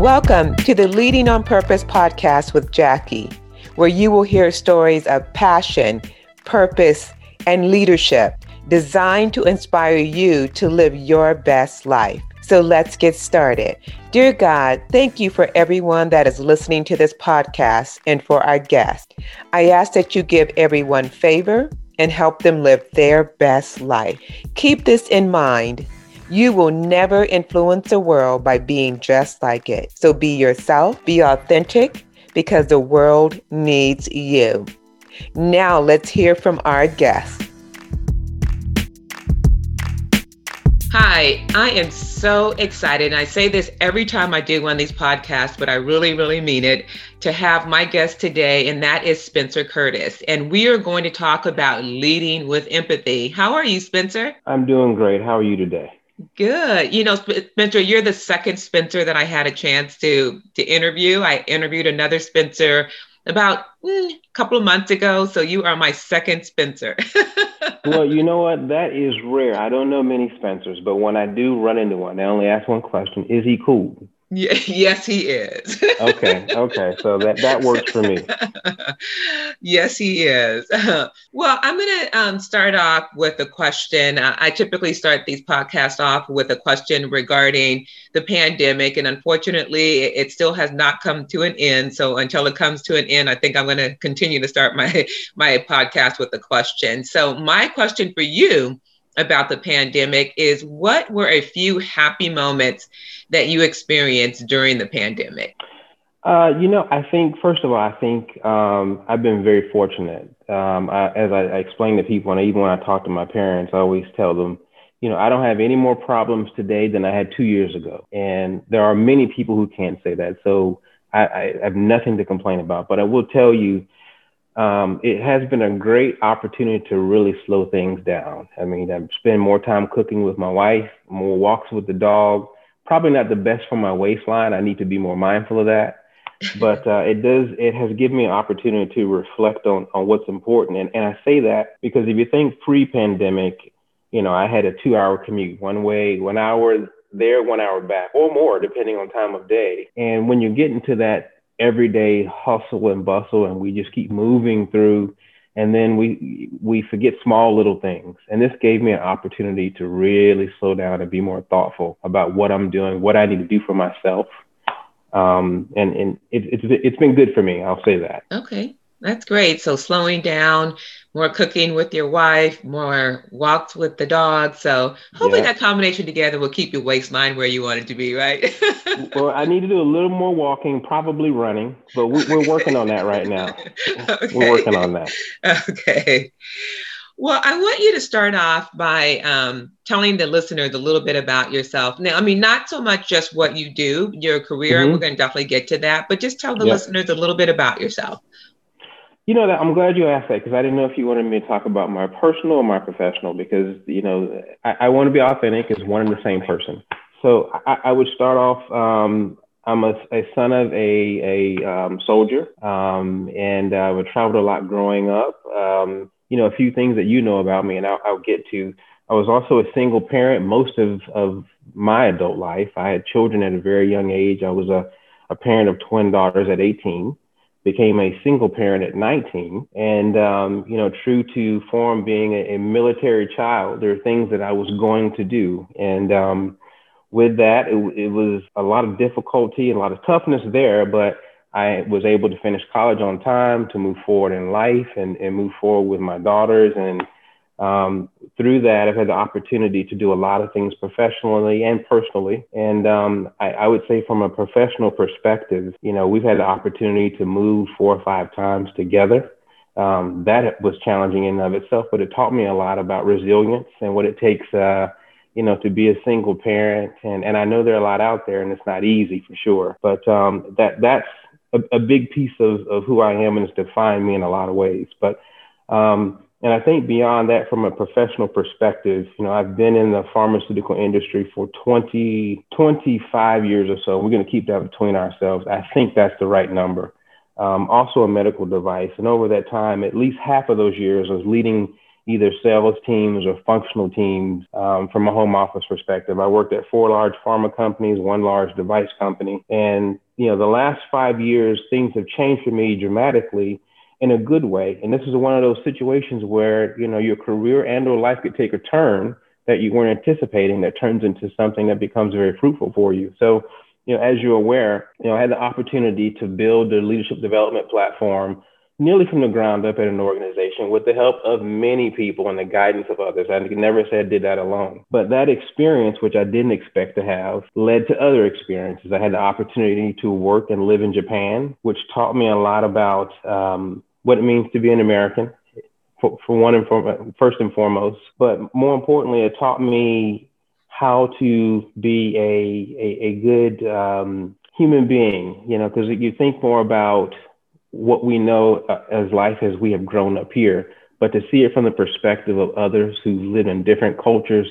Welcome to the Leading on Purpose podcast with Jackie, where you will hear stories of passion, purpose, and leadership designed to inspire you to live your best life. So let's get started. Dear God, thank you for everyone that is listening to this podcast and for our guest. I ask that you give everyone favor and help them live their best life. Keep this in mind you will never influence the world by being just like it. So be yourself, be authentic, because the world needs you. Now let's hear from our guest. Hi, I am so excited. And I say this every time I do one of these podcasts, but I really, really mean it to have my guest today, and that is Spencer Curtis. And we are going to talk about leading with empathy. How are you, Spencer? I'm doing great. How are you today? Good. You know, Spencer, you're the second Spencer that I had a chance to to interview. I interviewed another Spencer about mm, a couple of months ago, so you are my second Spencer. well, you know what? That is rare. I don't know many Spencers, but when I do run into one, I only ask one question: Is he cool? Yeah, yes, he is. okay, okay, so that that works for me. yes, he is. well, I'm going to um, start off with a question. Uh, I typically start these podcasts off with a question regarding the pandemic, and unfortunately, it still has not come to an end. So until it comes to an end, I think I'm going to continue to start my my podcast with a question. So my question for you about the pandemic is what were a few happy moments that you experienced during the pandemic? Uh, you know, I think first of all, I think um, I've been very fortunate. Um, I, as I, I explain to people, and even when I talk to my parents, I always tell them, you know, I don't have any more problems today than I had two years ago. And there are many people who can't say that. So I, I have nothing to complain about. But I will tell you, um, it has been a great opportunity to really slow things down. I mean, I spend more time cooking with my wife, more walks with the dog. Probably not the best for my waistline. I need to be more mindful of that. But uh, it does. It has given me an opportunity to reflect on on what's important. And and I say that because if you think pre-pandemic, you know, I had a two-hour commute one way, one hour there, one hour back, or more, depending on time of day. And when you get into that everyday hustle and bustle and we just keep moving through. And then we we forget small little things. And this gave me an opportunity to really slow down and be more thoughtful about what i'm doing what i need to do for myself. Um, and and it, it's it's been good for me i'll say that. Okay. That's great. So slowing down, more cooking with your wife, more walks with the dog. So hopefully yeah. that combination together will keep your waistline where you want it to be, right? well, I need to do a little more walking, probably running, but we, are working on that right now. Okay. We're working on that. Okay. Well, I want you to start off by um, telling the listeners a little bit about yourself. Now, I mean, not so much just what you do, your career, mm-hmm. we're going to definitely get to that, but just tell the yep. listeners a little bit about yourself. You know, that I'm glad you asked that because I didn't know if you wanted me to talk about my personal or my professional because, you know, I, I want to be authentic as one and the same person. So I, I would start off. Um, I'm a, a, son of a, a um, soldier, um, and I traveled a lot growing up. Um, you know, a few things that you know about me, and I'll, I'll, get to. I was also a single parent most of, of my adult life. I had children at a very young age. I was a, a parent of twin daughters at 18 became a single parent at 19 and um, you know true to form being a, a, military child there are things that i was going to do. And um, with that it, it, was a lot of difficulty and a lot of toughness there but i was able to finish college on time to move forward in life and, and move forward with my daughters. And um, through that, I've had the opportunity to do a lot of things professionally and personally. And um, I, I, would say, from a professional perspective, you know, we've had the opportunity to move four or five times together. Um, that was challenging in and of itself, but it taught me a lot about resilience and what it takes, uh, you know, to be a single parent. And, and I know there are a lot out there, and it's not easy for sure. But um, that that's a, a, big piece of, of who I am and it's defined me in a lot of ways. But um, and I think beyond that, from a professional perspective, you know, I've been in the pharmaceutical industry for 20, 25 years or so. We're going to keep that between ourselves. I think that's the right number. Um, also a medical device. And over that time, at least half of those years was leading either sales teams or functional teams um, from a home office perspective. I worked at four large pharma companies, one large device company. And, you know, the last five years, things have changed for me dramatically in a good way. And this is one of those situations where, you know, your career and or life could take a turn that you weren't anticipating that turns into something that becomes very fruitful for you. So, you know, as you're aware, you know, I had the opportunity to build a leadership development platform nearly from the ground up at an organization with the help of many people and the guidance of others. I never said did that alone. But that experience, which I didn't expect to have, led to other experiences. I had the opportunity to work and live in Japan, which taught me a lot about um, what it means to be an American, for, for one and for, first and foremost. But more importantly, it taught me how to be a, a, a good um, human being, you know, because you think more about what we know uh, as life as we have grown up here, but to see it from the perspective of others who live in different cultures,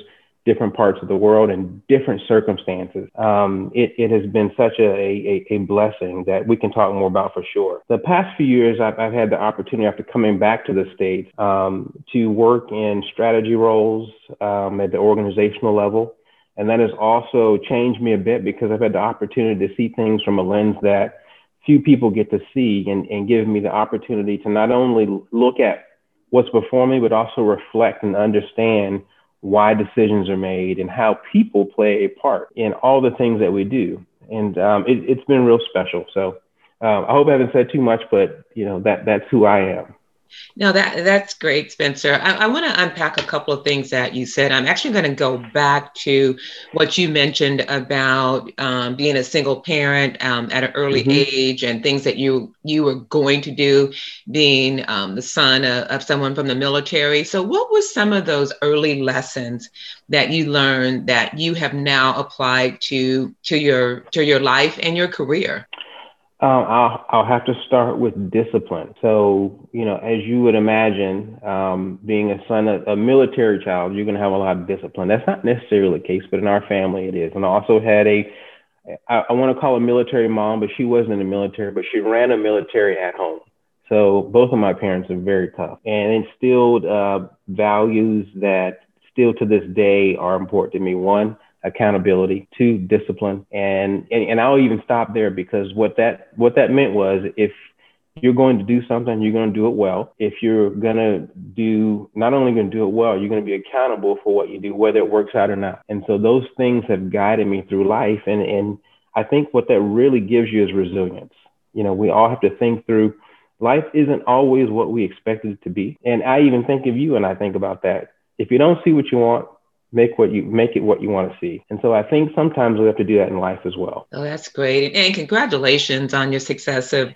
different parts of the world, and different circumstances, um, it, it, has been such a, a, a, blessing that we can talk more about for sure. The past few years, I've, I've had the opportunity after coming back to the States um, to work in strategy roles um, at the organizational level. And that has also changed me a bit because I've had the opportunity to see things from a lens that few people get to see and, and give me the opportunity to not only look at what's before me, but also reflect and understand why decisions are made and how people play a part in all the things that we do. And um, it, has been real special. So um, I hope I haven't said too much, but you know that that's who I am. No, that that's great, Spencer. I, I want to unpack a couple of things that you said. I'm actually going to go back to what you mentioned about um, being a single parent um, at an early mm-hmm. age and things that you you were going to do, being um, the son of, of someone from the military. So, what were some of those early lessons that you learned that you have now applied to to your to your life and your career? Um, I'll, I'll have to start with discipline. So, you know, as you would imagine, um, being a son of a military child, you're going to have a lot of discipline. That's not necessarily the case, but in our family it is. And I also had a, I, I want to call a military mom, but she wasn't in the military, but she ran a military at home. So both of my parents are very tough and instilled uh, values that still to this day are important to me. One, accountability, to discipline. And, and, and I'll even stop there because what that, what that meant was if you're going to do something, you're going to do it well. If you're going to do, not only going to do it well, you're going to be accountable for what you do, whether it works out or not. And so those things have guided me through life. And, and I think what that really gives you is resilience. You know, we all have to think through life isn't always what we expected it to be. And I even think of you and I think about that. If you don't see what you want, make what you make it what you want to see. And so I think sometimes we have to do that in life as well. Oh, that's great. And congratulations on your success of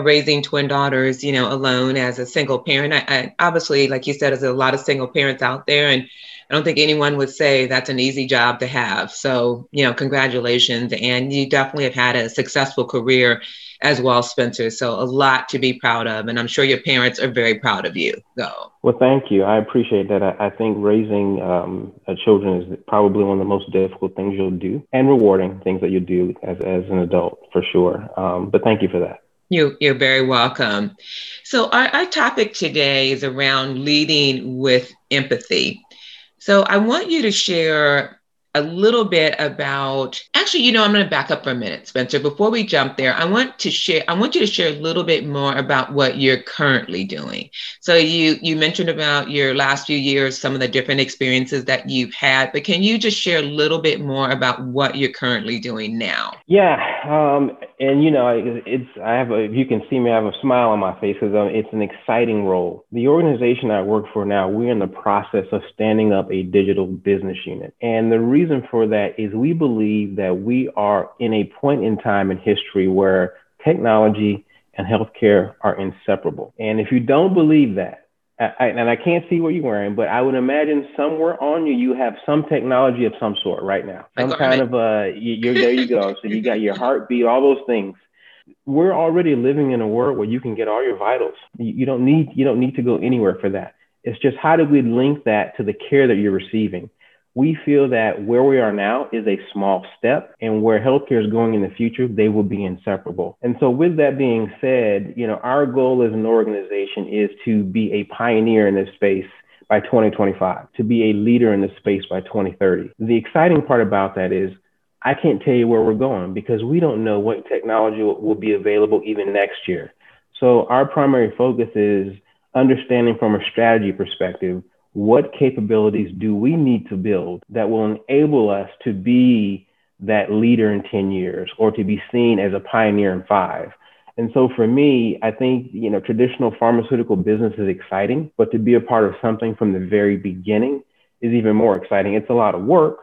raising twin daughters, you know, alone as a single parent. I, I, obviously, like you said, there's a lot of single parents out there and I don't think anyone would say that's an easy job to have. So, you know, congratulations. And you definitely have had a successful career as well, Spencer. So a lot to be proud of. And I'm sure your parents are very proud of you, though. Well, thank you. I appreciate that. I, I think raising um, children is probably one of the most difficult things you'll do and rewarding things that you do as, as an adult, for sure. Um, but thank you for that. You, you're very welcome. So, our, our topic today is around leading with empathy. So, I want you to share a little bit about actually you know i'm going to back up for a minute spencer. Before we jump there i want to share i want you to share a little bit more about what you're currently doing. So you you mentioned about your last few years some of the different experiences that you've had but can you just share a little bit more about what you're currently doing now? Yeah um, and you know it's i have a if you can see me i have a smile on my face because um, it's an exciting role. The organization i work for now we're in the process of standing up a digital business unit. And the reason reason for that is we believe that we are in a point in time in history where technology and healthcare are inseparable. And if you don't believe that, I, and I can't see what you're wearing, but I would imagine somewhere on you you have some technology of some sort right now. Some kind of uh, you're there. You go. so you got your heartbeat, all those things. We're already living in a world where you can get all your vitals. You, you don't need you don't need to go anywhere for that. It's just how do we link that to the care that you're receiving? We feel that where we are now is a small step and where healthcare is going in the future, they will be inseparable. And so with that being said, you know, our goal as an organization is to be a pioneer in this space by 2025, to be a leader in the space by 2030. The exciting part about that is I can't tell you where we're going because we don't know what technology will be available even next year. So our primary focus is understanding from a strategy perspective what capabilities do we need to build that will enable us to be that leader in 10 years or to be seen as a pioneer in five. And so for me, I think, you know, traditional pharmaceutical business is exciting, but to be a part of something from the very beginning is even more exciting. It's a lot of work,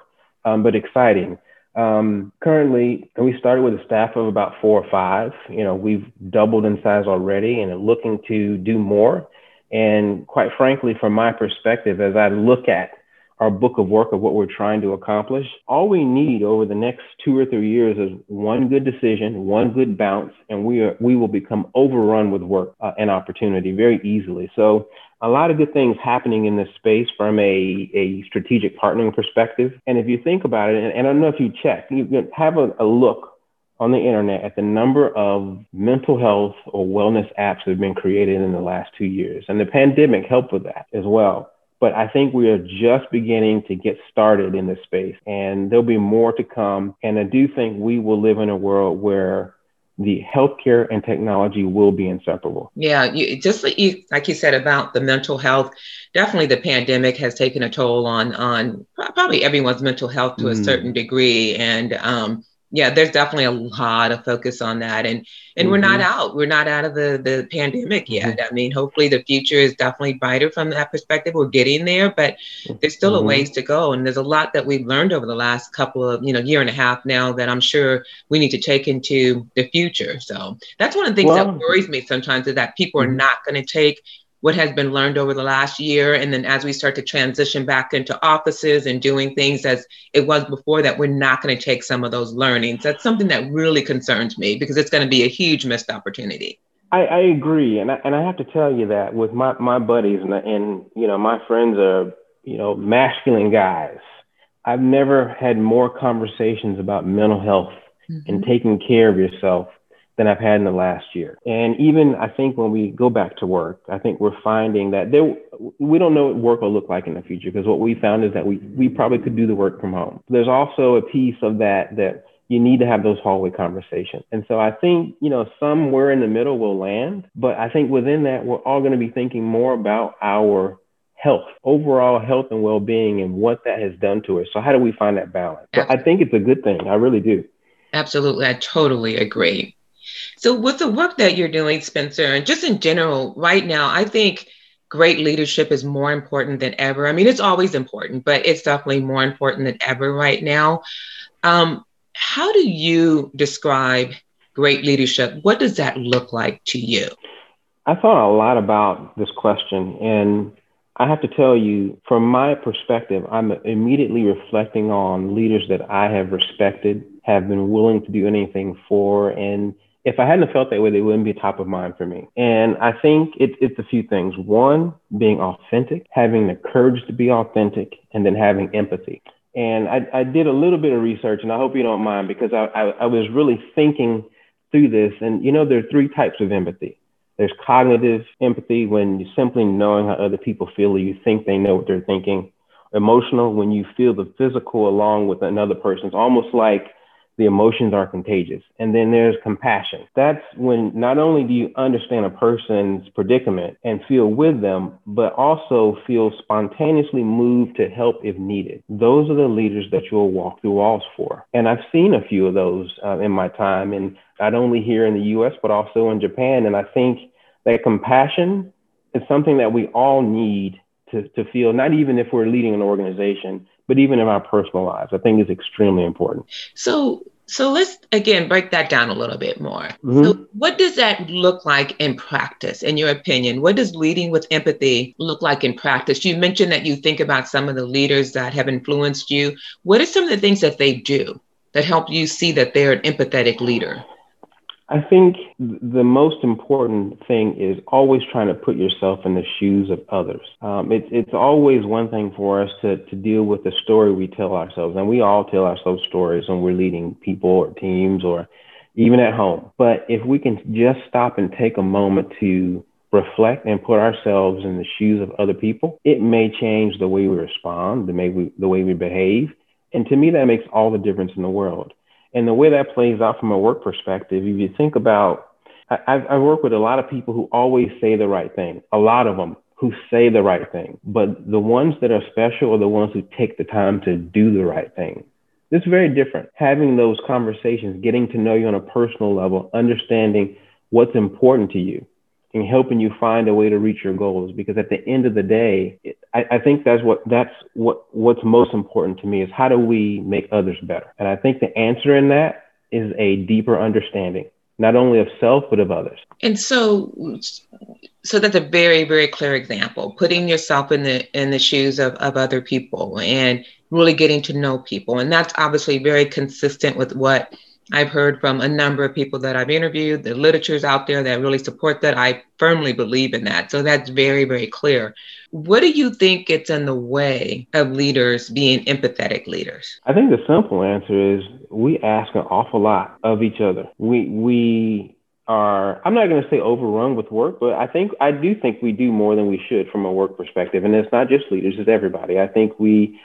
um, but exciting. Um, currently, we started with a staff of about four or five. You know, we've doubled in size already and are looking to do more. And quite frankly, from my perspective, as I look at our book of work of what we're trying to accomplish, all we need over the next two or three years is one good decision, one good bounce, and we are we will become overrun with work uh, and opportunity very easily. So a lot of good things happening in this space from a, a strategic partnering perspective. And if you think about it, and, and I don't know if you check, you have a, a look on the internet at the number of mental health or wellness apps that have been created in the last two years. And the pandemic helped with that as well. But I think we are just beginning to get started in this space and there'll be more to come. And I do think we will live in a world where the healthcare and technology will be inseparable. Yeah, you, just like you, like you said about the mental health, definitely the pandemic has taken a toll on on probably everyone's mental health to mm. a certain degree, and um, yeah, there's definitely a lot of focus on that, and and mm-hmm. we're not mm-hmm. out. We're not out of the the pandemic mm-hmm. yet. I mean, hopefully the future is definitely brighter from that perspective. We're getting there, but there's still mm-hmm. a ways to go, and there's a lot that we've learned over the last couple of you know year and a half now that I'm sure we need to take into the future. So that's one of the things well, that worries me sometimes is that people are mm-hmm. not going to take what has been learned over the last year. And then as we start to transition back into offices and doing things as it was before, that we're not going to take some of those learnings. That's something that really concerns me because it's going to be a huge missed opportunity. I, I agree. And I, and I have to tell you that with my, my buddies and, and, you know, my friends are, you know, masculine guys. I've never had more conversations about mental health mm-hmm. and taking care of yourself than I've had in the last year. And even I think when we go back to work, I think we're finding that there we don't know what work will look like in the future because what we found is that we we probably could do the work from home. There's also a piece of that that you need to have those hallway conversations. And so I think, you know, somewhere in the middle will land, but I think within that we're all going to be thinking more about our health, overall health and well-being and what that has done to us. So how do we find that balance? So I think it's a good thing. I really do. Absolutely. I totally agree. So, with the work that you're doing, Spencer, and just in general, right now, I think great leadership is more important than ever. I mean, it's always important, but it's definitely more important than ever right now. Um, how do you describe great leadership? What does that look like to you? I thought a lot about this question, and I have to tell you, from my perspective, I'm immediately reflecting on leaders that I have respected, have been willing to do anything for, and if I hadn't felt that way, they wouldn't be top of mind for me. And I think it, it's a few things. One, being authentic, having the courage to be authentic, and then having empathy. And I, I did a little bit of research, and I hope you don't mind because I, I, I was really thinking through this. And you know, there are three types of empathy. There's cognitive empathy when you're simply knowing how other people feel, or you think they know what they're thinking. Emotional when you feel the physical along with another person. It's almost like the emotions are contagious. And then there's compassion. That's when not only do you understand a person's predicament and feel with them, but also feel spontaneously moved to help if needed. Those are the leaders that you'll walk through walls for. And I've seen a few of those uh, in my time, and not only here in the US, but also in Japan. And I think that compassion is something that we all need to, to feel, not even if we're leading an organization, but even in our personal lives, I think is extremely important. So, so let's again break that down a little bit more. Mm-hmm. So, what does that look like in practice, in your opinion? What does leading with empathy look like in practice? You mentioned that you think about some of the leaders that have influenced you. What are some of the things that they do that help you see that they're an empathetic leader? I think the most important thing is always trying to put yourself in the shoes of others. Um, it's it's always one thing for us to to deal with the story we tell ourselves, and we all tell ourselves stories when we're leading people or teams or even at home. But if we can just stop and take a moment to reflect and put ourselves in the shoes of other people, it may change the way we respond, the we, the way we behave. And to me, that makes all the difference in the world. And the way that plays out from a work perspective, if you think about, I, I work with a lot of people who always say the right thing, a lot of them who say the right thing. But the ones that are special are the ones who take the time to do the right thing. It's very different. Having those conversations, getting to know you on a personal level, understanding what's important to you, and helping you find a way to reach your goals. Because at the end of the day, I, I, think that's what that's what what's most important to me is how do we make others better? And I think the answer in that is a deeper understanding, not only of self but of others. And so, so that's a very very clear example. Putting yourself in the in the shoes of of other people and really getting to know people, and that's obviously very consistent with what I've heard from a number of people that I've interviewed, the literature's out there that really support that. I firmly believe in that. So that's very, very clear. What do you think gets in the way of leaders being empathetic leaders? I think the simple answer is we ask an awful lot of each other. We we are I'm not going to say overrun with work, but I think I do think we do more than we should from a work perspective. And it's not just leaders, it's everybody. I think we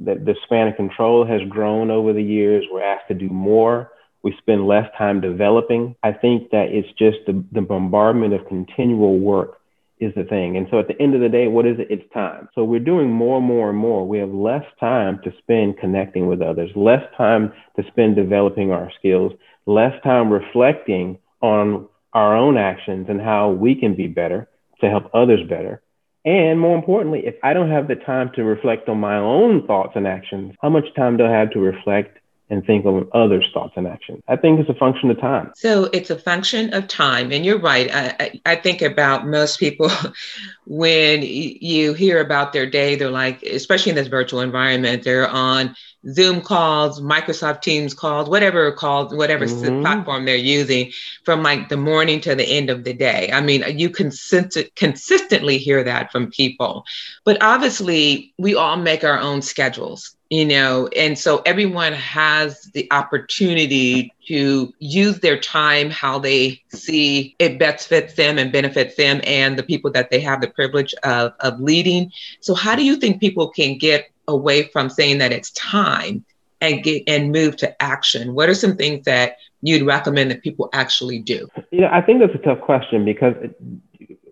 that the span of control has grown over the years. We're asked to do more we spend less time developing. I think that it's just the, the bombardment of continual work is the thing. And so at the end of the day, what is it? It's time. So we're doing more and more and more. We have less time to spend connecting with others, less time to spend developing our skills, less time reflecting on our own actions and how we can be better to help others better. And more importantly, if I don't have the time to reflect on my own thoughts and actions, how much time do I have to reflect and think of others' thoughts and actions. I think it's a function of time. So it's a function of time. And you're right. I, I think about most people when you hear about their day, they're like, especially in this virtual environment, they're on Zoom calls, Microsoft Teams calls, whatever called, whatever mm-hmm. platform they're using from like the morning to the end of the day. I mean, you consist- consistently hear that from people. But obviously, we all make our own schedules you know and so everyone has the opportunity to use their time how they see it best fits them and benefits them and the people that they have the privilege of, of leading. So how do you think people can get away from saying that it's time and get and move to action? What are some things that you'd recommend that people actually do? You know i think that's a tough question because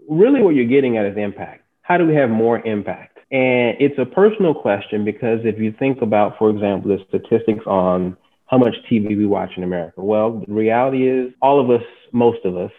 really what you're getting at is impact. How do we have more impact and it's a personal question because if you think about, for example, the statistics on how much TV we watch in America, well, the reality is all of us, most of us,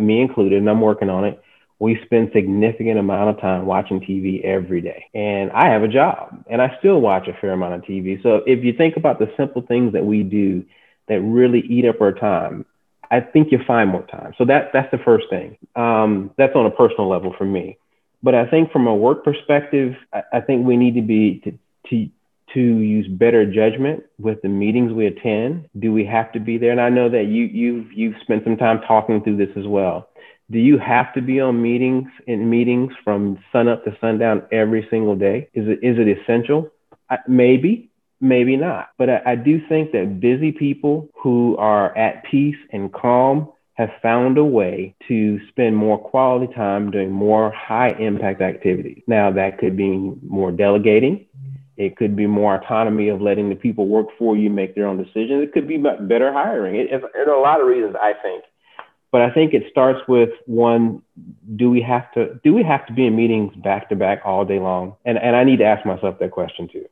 me included, and I'm working on it, we spend significant amount of time watching TV every day. And I have a job and I still watch a fair amount of TV. So if you think about the simple things that we do that really eat up our time, I think you find more time. So that that's the first thing. Um, that's on a personal level for me. But I think from a work perspective, I, I think we need to be to, to to use better judgment with the meetings we attend. Do we have to be there? And I know that you you've you've spent some time talking through this as well. Do you have to be on meetings in meetings from sunup to sundown every single day? Is it is it essential? I, maybe, maybe not. But I, I do think that busy people who are at peace and calm have found a way to spend more quality time doing more high impact activities. Now, that could be more delegating. It could be more autonomy of letting the people work for you make their own decisions. It could be better hiring. It, it's, there are a lot of reasons, I think. But I think it starts with one: Do we have to do we have to be in meetings back to back all day long? And and I need to ask myself that question too.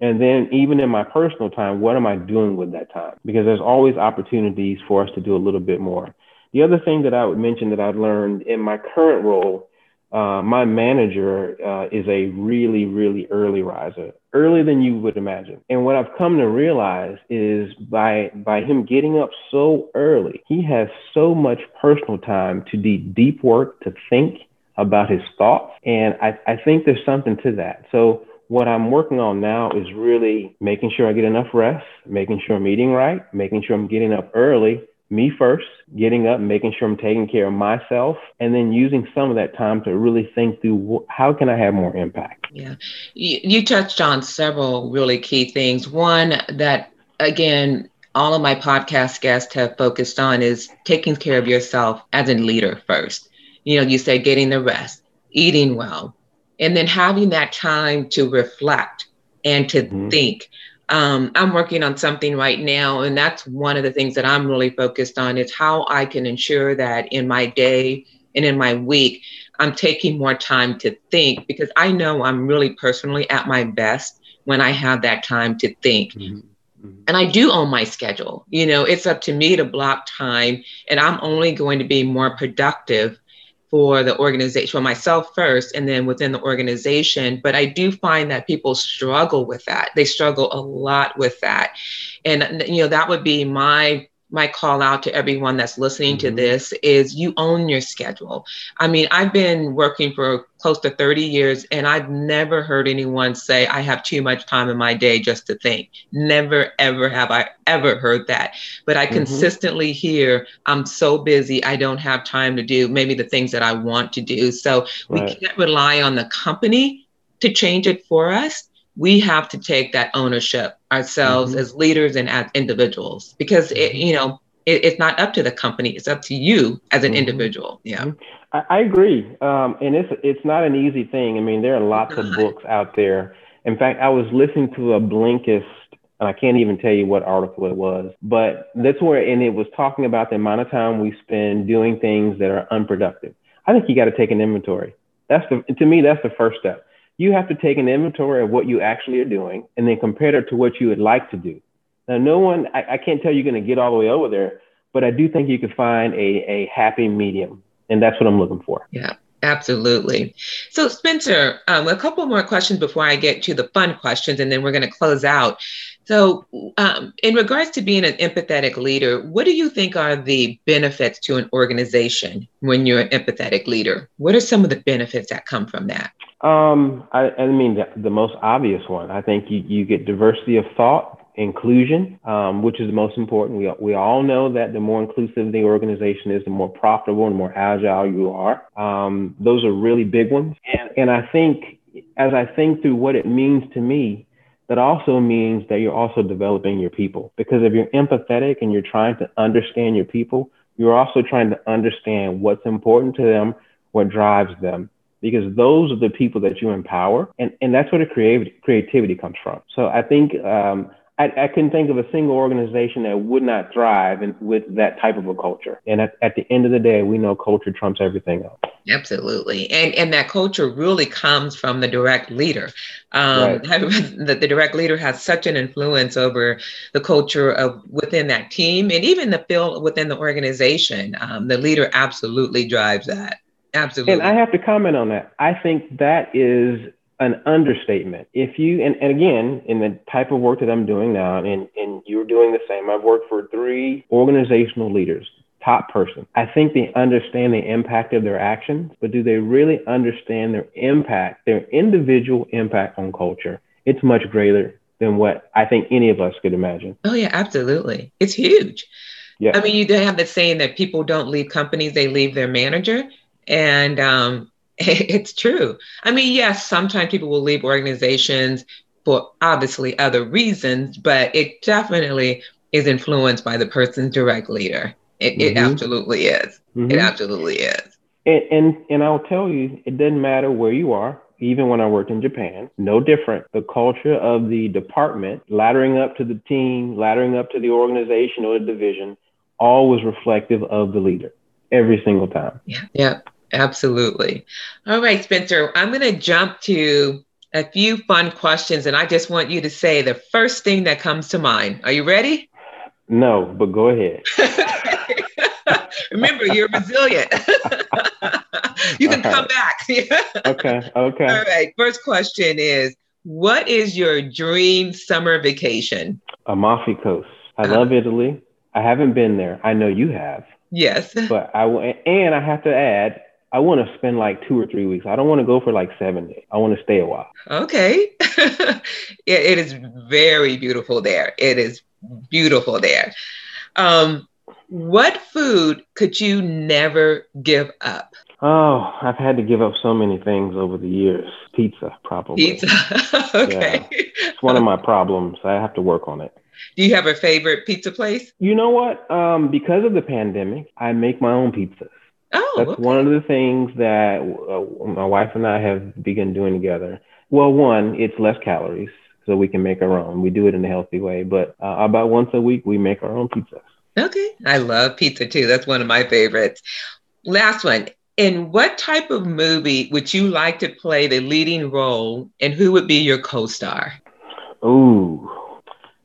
And then even in my personal time, what am I doing with that time? Because there's always opportunities for us to do a little bit more. The other thing that I would mention that I've learned in my current role, uh, my manager uh, is a really, really early riser, earlier than you would imagine. And what I've come to realize is by by him getting up so early, he has so much personal time to do deep work, to think about his thoughts. And I, I think there's something to that. So what I'm working on now is really making sure I get enough rest, making sure I'm eating right, making sure I'm getting up early me first, getting up, making sure I'm taking care of myself, and then using some of that time to really think through how can I have more impact. Yeah, you, you touched on several really key things. One that again, all of my podcast guests have focused on is taking care of yourself as a leader first You know, you say getting the rest, eating well, and then having that time to reflect and to mm-hmm. think. Um, I'm working on something right now, and that's one of the things that I'm really focused on is how I can ensure that in my day and in my week, I'm taking more time to think because I know I'm really personally at my best when I have that time to think. Mm-hmm. Mm-hmm. And I do own my schedule. You know, it's up to me to block time, and I'm only going to be more productive for the organization, for myself first, and then within the organization. But I do find that people struggle with that. They struggle a lot with that. And, you know, that would be my my call out to everyone that's listening mm-hmm. to this is you own your schedule. I mean, I've been working for close to 30 years and I've never heard anyone say I have too much time in my day just to think. Never ever have I ever heard that. But I mm-hmm. consistently hear I'm so busy I don't have time to do maybe the things that I want to do. So right. we can't rely on the company to change it for us we have to take that ownership ourselves mm-hmm. as leaders and as individuals because it, mm-hmm. you know it, it's not up to the company it's up to you as an mm-hmm. individual yeah mm-hmm. I, I agree um, and it's it's not an easy thing i mean there are lots of books out there in fact i was listening to a Blinkist and I can't even tell you what article it was, but that's where, and it was talking about the amount of time we spend doing things that are unproductive. I think you got to take an inventory. That's the, to me, that's the first step you have to take an inventory of what you actually are doing and then compare it to what you would like to do. Now, no one, I, I can't tell you you're going to get all the way over there, but I do think you can find a, a happy medium. And that's what I'm looking for. Yeah. Absolutely. So, Spencer, um, a couple more questions before I get to the fun questions, and then we're going to close out. So, um, in regards to being an empathetic leader, what do you think are the benefits to an organization when you're an empathetic leader? What are some of the benefits that come from that? Um, I, I mean, the, the, most obvious one, I think you, you get diversity of thought, inclusion, um, which is the most important. We, we all know that the more inclusive the organization is, the more profitable and more agile you are. Um, those are really big ones. And, and I think as I think through what it means to me, that also means that you're also developing your people. Because if you're empathetic and you're trying to understand your people, you're also trying to understand what's important to them, what drives them because those are the people that you empower and, and that's where the creativity, creativity comes from. So i think um, I, I couldn't think of a single organization that would not thrive in, with that type of a culture. And at, at the end of the day we know culture trumps everything else. Absolutely. And and that culture really comes from the direct leader. Um, right. the, the direct leader has such an influence over the culture of within that team and even the feel within the organization. Um, the leader absolutely drives that Absolutely. And I have to comment on that. I think that is an understatement. If you, and, and again, in the type of work that I'm doing now, and, and you're doing the same, I've worked for three organizational leaders, top person. I think they understand the impact of their actions, but do they really understand their impact, their individual impact on culture? It's much greater than what I think any of us could imagine. Oh, yeah, absolutely. It's huge. Yeah. I mean, you have the saying that people don't leave companies, they leave their manager. And um, it's true. I mean, yes, sometimes people will leave organizations for obviously other reasons, but it definitely is influenced by the person's direct leader. It, mm-hmm. it absolutely is. Mm-hmm. It absolutely is. And, and and I'll tell you, it doesn't matter where you are. Even when I worked in Japan, no different. The culture of the department, laddering up to the team, laddering up to the organization or the division, all was reflective of the leader every single time. Yeah. Yeah. Absolutely. All right, Spencer, I'm going to jump to a few fun questions, and I just want you to say the first thing that comes to mind. Are you ready? No, but go ahead. Remember, you're resilient. you can come back. okay. Okay. All right. First question is What is your dream summer vacation? Amalfi Coast. I uh-huh. love Italy. I haven't been there. I know you have. Yes. But I and I have to add, I want to spend like two or three weeks. I don't want to go for like seven days. I want to stay a while. Okay. it, it is very beautiful there. It is beautiful there. Um, what food could you never give up? Oh, I've had to give up so many things over the years. Pizza, probably. Pizza. okay. Yeah. It's one of my problems. I have to work on it. Do you have a favorite pizza place? You know what? Um, because of the pandemic, I make my own pizzas. Oh, that's okay. one of the things that uh, my wife and I have begun doing together. Well, one, it's less calories, so we can make our own. We do it in a healthy way, but uh, about once a week we make our own pizza. Okay, I love pizza too. That's one of my favorites. Last one. In what type of movie would you like to play the leading role, and who would be your co-star? Ooh,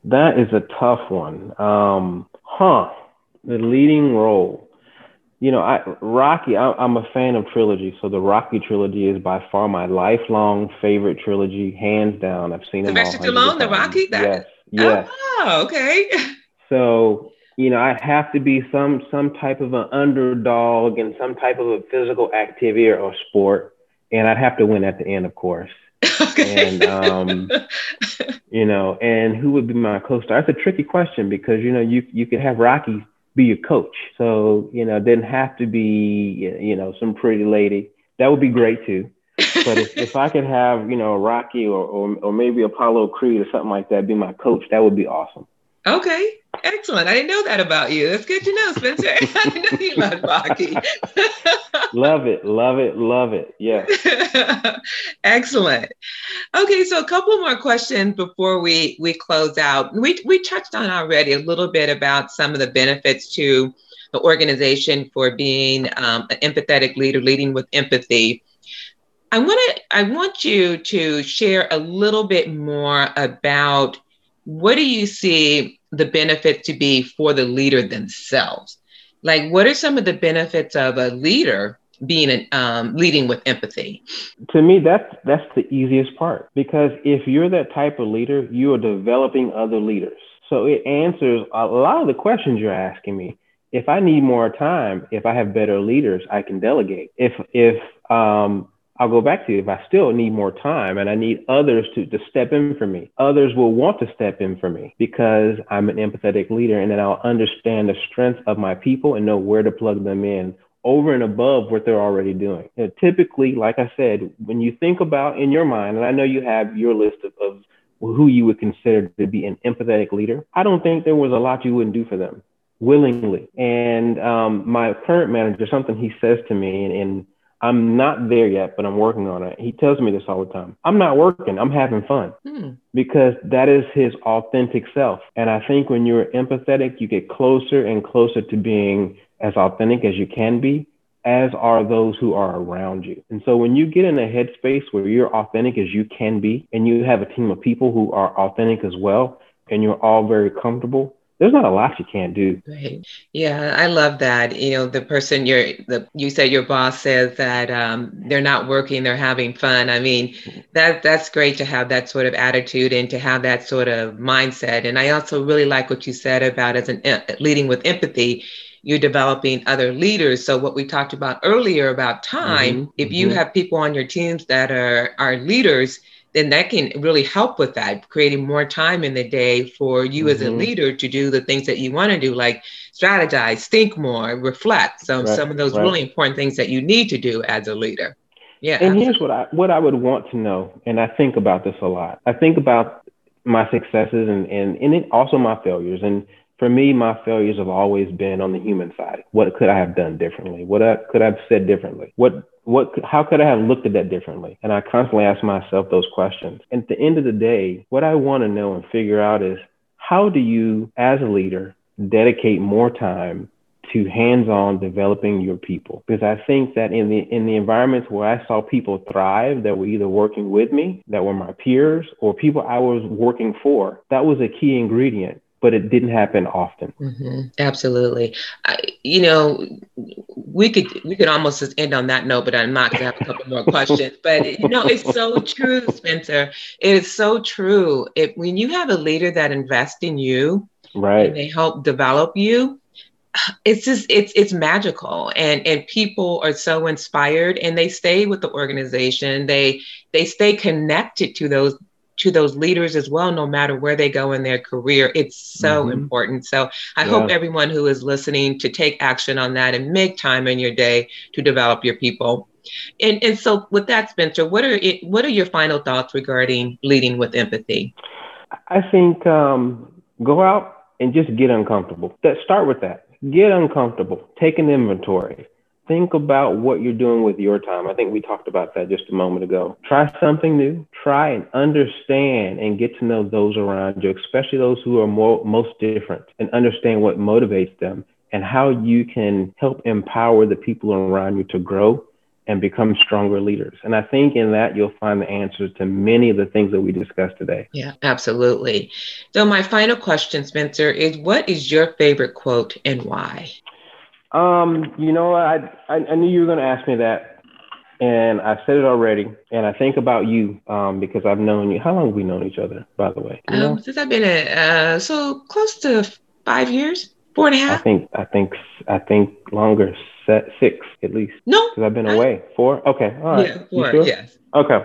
that is a tough one. Um, huh? The leading role. You know, I, Rocky. I, I'm a fan of trilogy, so the Rocky trilogy is by far my lifelong favorite trilogy, hands down. I've seen them all. Sylvester Stallone, the Rocky. That, yes, yes. Oh, okay. So you know, I have to be some some type of an underdog in some type of a physical activity or, or sport, and I'd have to win at the end, of course. Okay. And um, you know, and who would be my co-star? That's a tricky question because you know you you could have Rocky be your coach, so you know, it didn't have to be you know some pretty lady. That would be great too. But if, if I could have you know Rocky or, or or maybe Apollo Creed or something like that be my coach, that would be awesome. Okay, excellent. I didn't know that about you. That's good to know, Spencer. I didn't know you loved Rocky. love it, love it, love it. Yeah. excellent. Okay, so a couple more questions before we we close out. We we touched on already a little bit about some of the benefits to the organization for being um, an empathetic leader, leading with empathy. I want to I want you to share a little bit more about what do you see the benefit to be for the leader themselves? Like, what are some of the benefits of a leader being an, um, leading with empathy? To me, that's that's the easiest part because if you're that type of leader, you are developing other leaders. So it answers a lot of the questions you're asking me. If I need more time, if I have better leaders, I can delegate. If if um, I'll go back to you if I still need more time and I need others to, to step in for me. Others will want to step in for me because I'm an empathetic leader and then I'll understand the strength of my people and know where to plug them in over and above what they're already doing. You know, typically, like I said, when you think about in your mind, and I know you have your list of, of who you would consider to be an empathetic leader, I don't think there was a lot you wouldn't do for them willingly. And um, my current manager, something he says to me, and, and I'm not there yet, but I'm working on it. He tells me this all the time. I'm not working, I'm having fun hmm. because that is his authentic self. And I think when you're empathetic, you get closer and closer to being as authentic as you can be, as are those who are around you. And so when you get in a headspace where you're authentic as you can be, and you have a team of people who are authentic as well, and you're all very comfortable, there's not a lot you can't do. Right. Yeah, I love that. You know, the person you're, the you said your boss says that um, they're not working, they're having fun. I mean, that that's great to have that sort of attitude and to have that sort of mindset. And I also really like what you said about as an leading with empathy. You're developing other leaders. So what we talked about earlier about time, mm-hmm. if you mm-hmm. have people on your teams that are are leaders then that can really help with that, creating more time in the day for you mm-hmm. as a mm-hmm. leader to do the things that you want to do, like strategize, think more, reflect. So right, some of those right. really important things that you need to do as a leader. Yeah. And here's what I what I would want to know, and I think about this a lot. I think about my successes and and, and also my failures. And for me, my failures have always been on the human side. What could I have done differently? What I, could I have said differently? What what how could I have looked at that differently? And I constantly ask myself those questions. And at the end of the day, what I want to know and figure out is how do you as a leader dedicate more time to hands-on developing your people because i think that in the in the environments where i saw people thrive that were either working with me that were my peers or people i was working for that was a key ingredient but it didn't happen often. Mm-hmm. Absolutely. I, you know, we could we could almost just end on that note, but I'm not going to have a couple more questions. But you know, it's so true, Spencer. It is so true. It, when you have a leader that invests in you, right, and they help develop you, it's just it's it's magical and and people are so inspired and they stay with the organization they they stay connected to those to those leaders as well, no matter where they go in their career. It's so mm-hmm. important. So I yeah. hope everyone who is listening to take action on that and make time in your day to develop your people. And, and so with that, Spencer, what are it, what are your final thoughts regarding leading with empathy? I think um, go out and just get uncomfortable. That start with that. Get uncomfortable. Take an inventory. Think about what you're doing with your time. I think we talked about that just a moment ago. Try something new. Try and understand and get to know those around you, especially those who are more, most different, and understand what motivates them and how you can help empower the people around you to grow and become stronger leaders. And I think in that you'll find the answers to many of the things that we discussed today. Yeah, absolutely. So my final question, Spencer, is what is your favorite quote and why? Um, you know, I, I, I knew you were going to ask me that, and I said it already. And I think about you um, because I've known you. How long have we known each other, by the way? You um, since I've been at uh, so close to five years, four and a half. I think I think I think longer, set six at least. No, because I've been I, away. Four. Okay, all right. Yeah, four. Sure? Yes. Okay.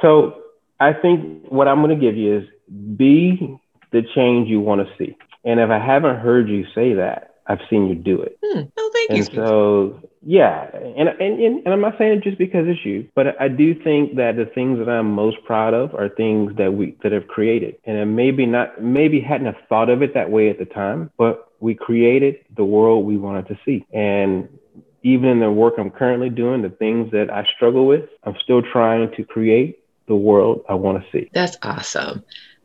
So I think what I'm going to give you is be the change you want to see. And if I haven't heard you say that, I've seen you do it. Hmm. Oh, thank and you. And so, yeah, and, and and I'm not saying it just because it's you, but I do think that the things that I'm most proud of are things that we that have created, and maybe not, maybe hadn't have thought of it that way at the time, but we created the world we wanted to see, and even in the work I'm currently doing, the things that I struggle with, I'm still trying to create the world I want to see. That's awesome.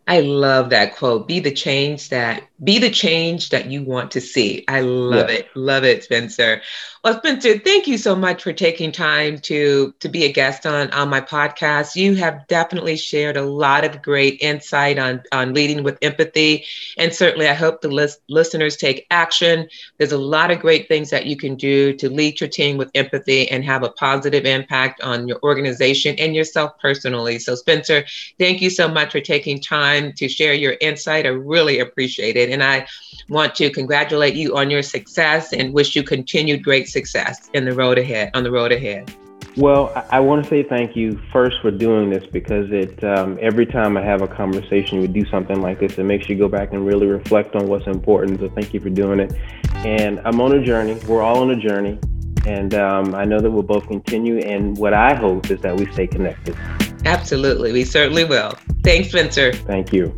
I love that quote. Be the change that be the change that you want to see. I love it. Love it, Spencer. Well, Spencer, thank you so much for taking time to to be a guest on on my podcast. You have definitely shared a lot of great insight on on leading with empathy, and certainly I hope the list, listeners take action. There's a lot of great things that you can do to lead your team with empathy and have a positive impact on your organization and yourself personally. So, Spencer, thank you so much for taking time to share your insight. I really appreciate it, and I want to congratulate you on your success and wish you continued great success in the road ahead, on the road ahead. Well, I, want to say thank you first for doing this because it um, every time I have a conversation, we do something like this, it makes you go back and really reflect on what's important. So thank you for doing it. And I'm on a journey. We're all on a journey, and um, I know that we'll both continue. And what I hope is that we stay connected. Absolutely, we certainly will. Thanks, Spencer. Thank you.